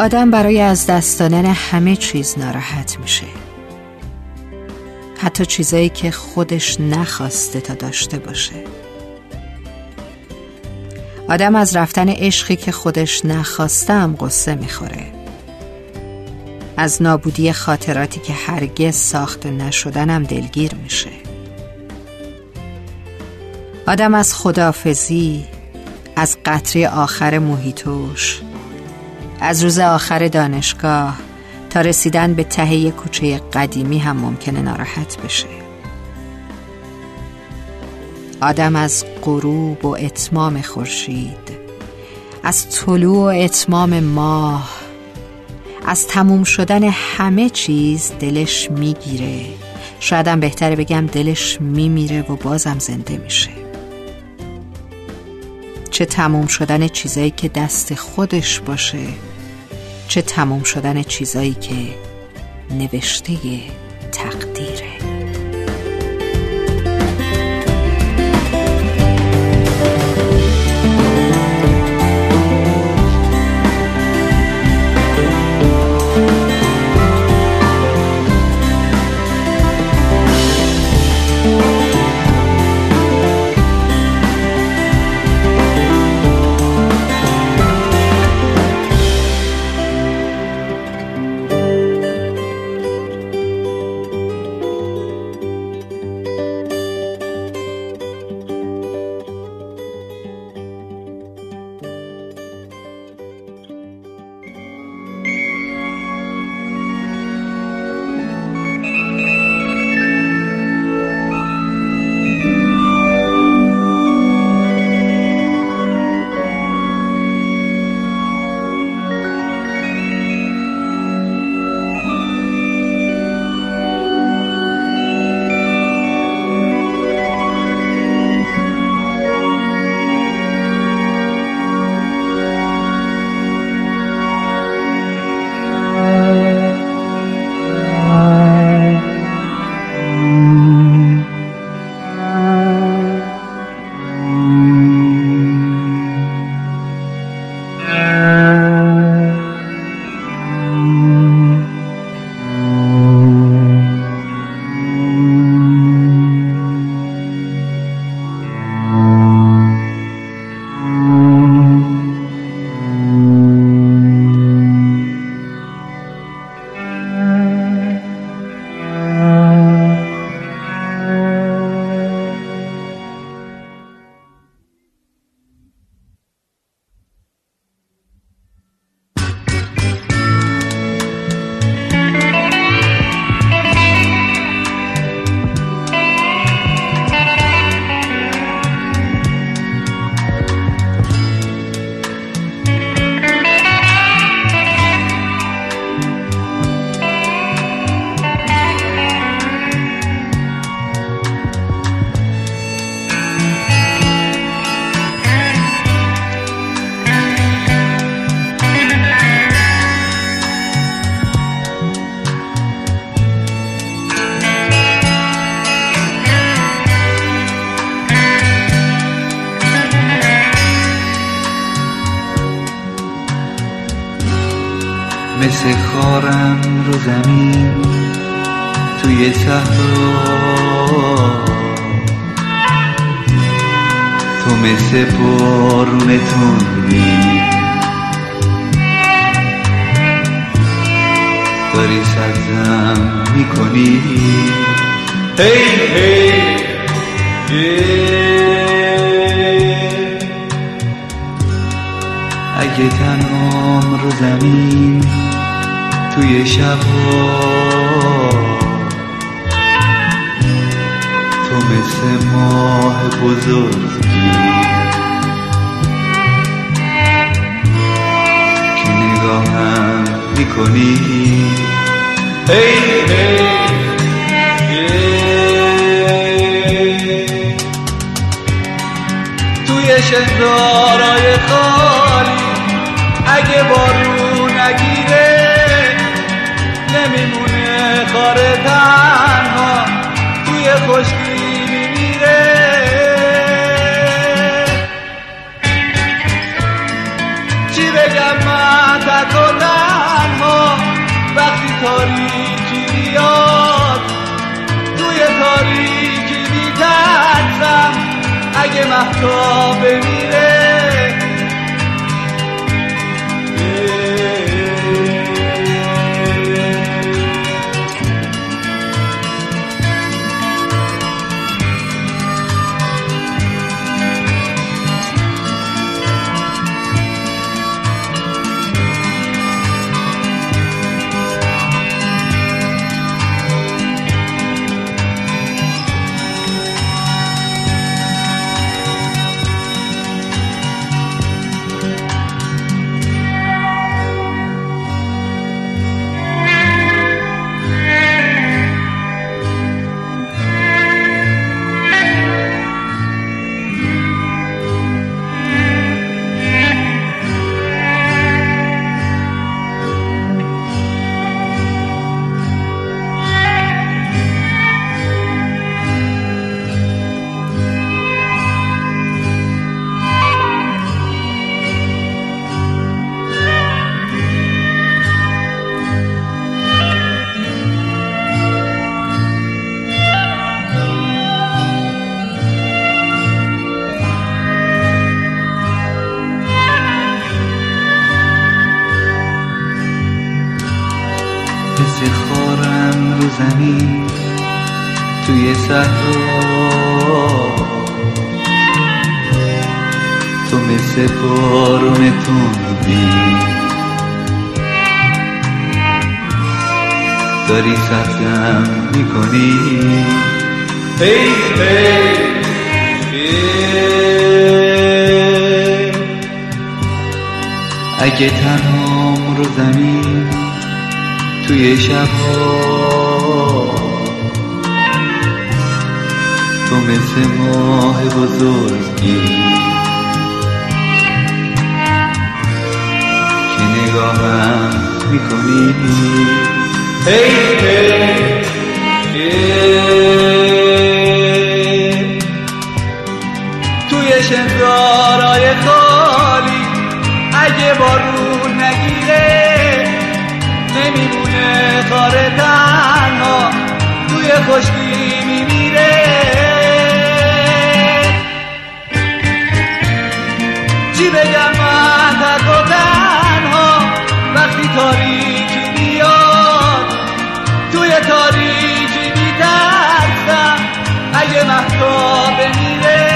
آدم برای از دست دادن همه چیز ناراحت میشه. حتی چیزایی که خودش نخواسته تا داشته باشه. آدم از رفتن عشقی که خودش نخواستم قصه می‌خوره. از نابودی خاطراتی که هرگز ساخته نشدنم دلگیر میشه. آدم از خدافزی از قطری آخر محیطوش از روز آخر دانشگاه تا رسیدن به تهیه کوچه قدیمی هم ممکنه ناراحت بشه. آدم از غروب و اتمام خورشید از طلوع و اتمام ماه از تموم شدن همه چیز دلش می‌گیره. شایدم بهتره بگم دلش میمیره و بازم زنده میشه. چه تموم شدن چیزایی که دست خودش باشه. چه تموم شدن چیزایی که نوشته تقدیره مثل خارم رو زمین توی صحرا تو مثل بارون تندی داری سرزم می‌کنی. هی هی. اگه تنهام رو زمین توی شبها. تو مثل ماه بزرگی که نگاهم می‌کنی. هی هی توی شهرهای خالی خار تنها توی خشکی میمیره. چی بگم من تک وقتی تاریکی بیاد؟ توی تاریکی میترسم اگه محتا بمیره توی صحرا. تو مثل بارون تندی. داری سبزم می‌کنی. هی هی اگه تنهام رو زمین توی شبها مثل ماه بزرگی. که نگاهم می‌کنی. هی هی توی شنگارای خالی اگه بارون نگیره نمیمونه خاره تنها توی خشکی میمیره. دلم در و وقتی تاریکی بیاد توی تاریکی میترسم اگه محتابه میره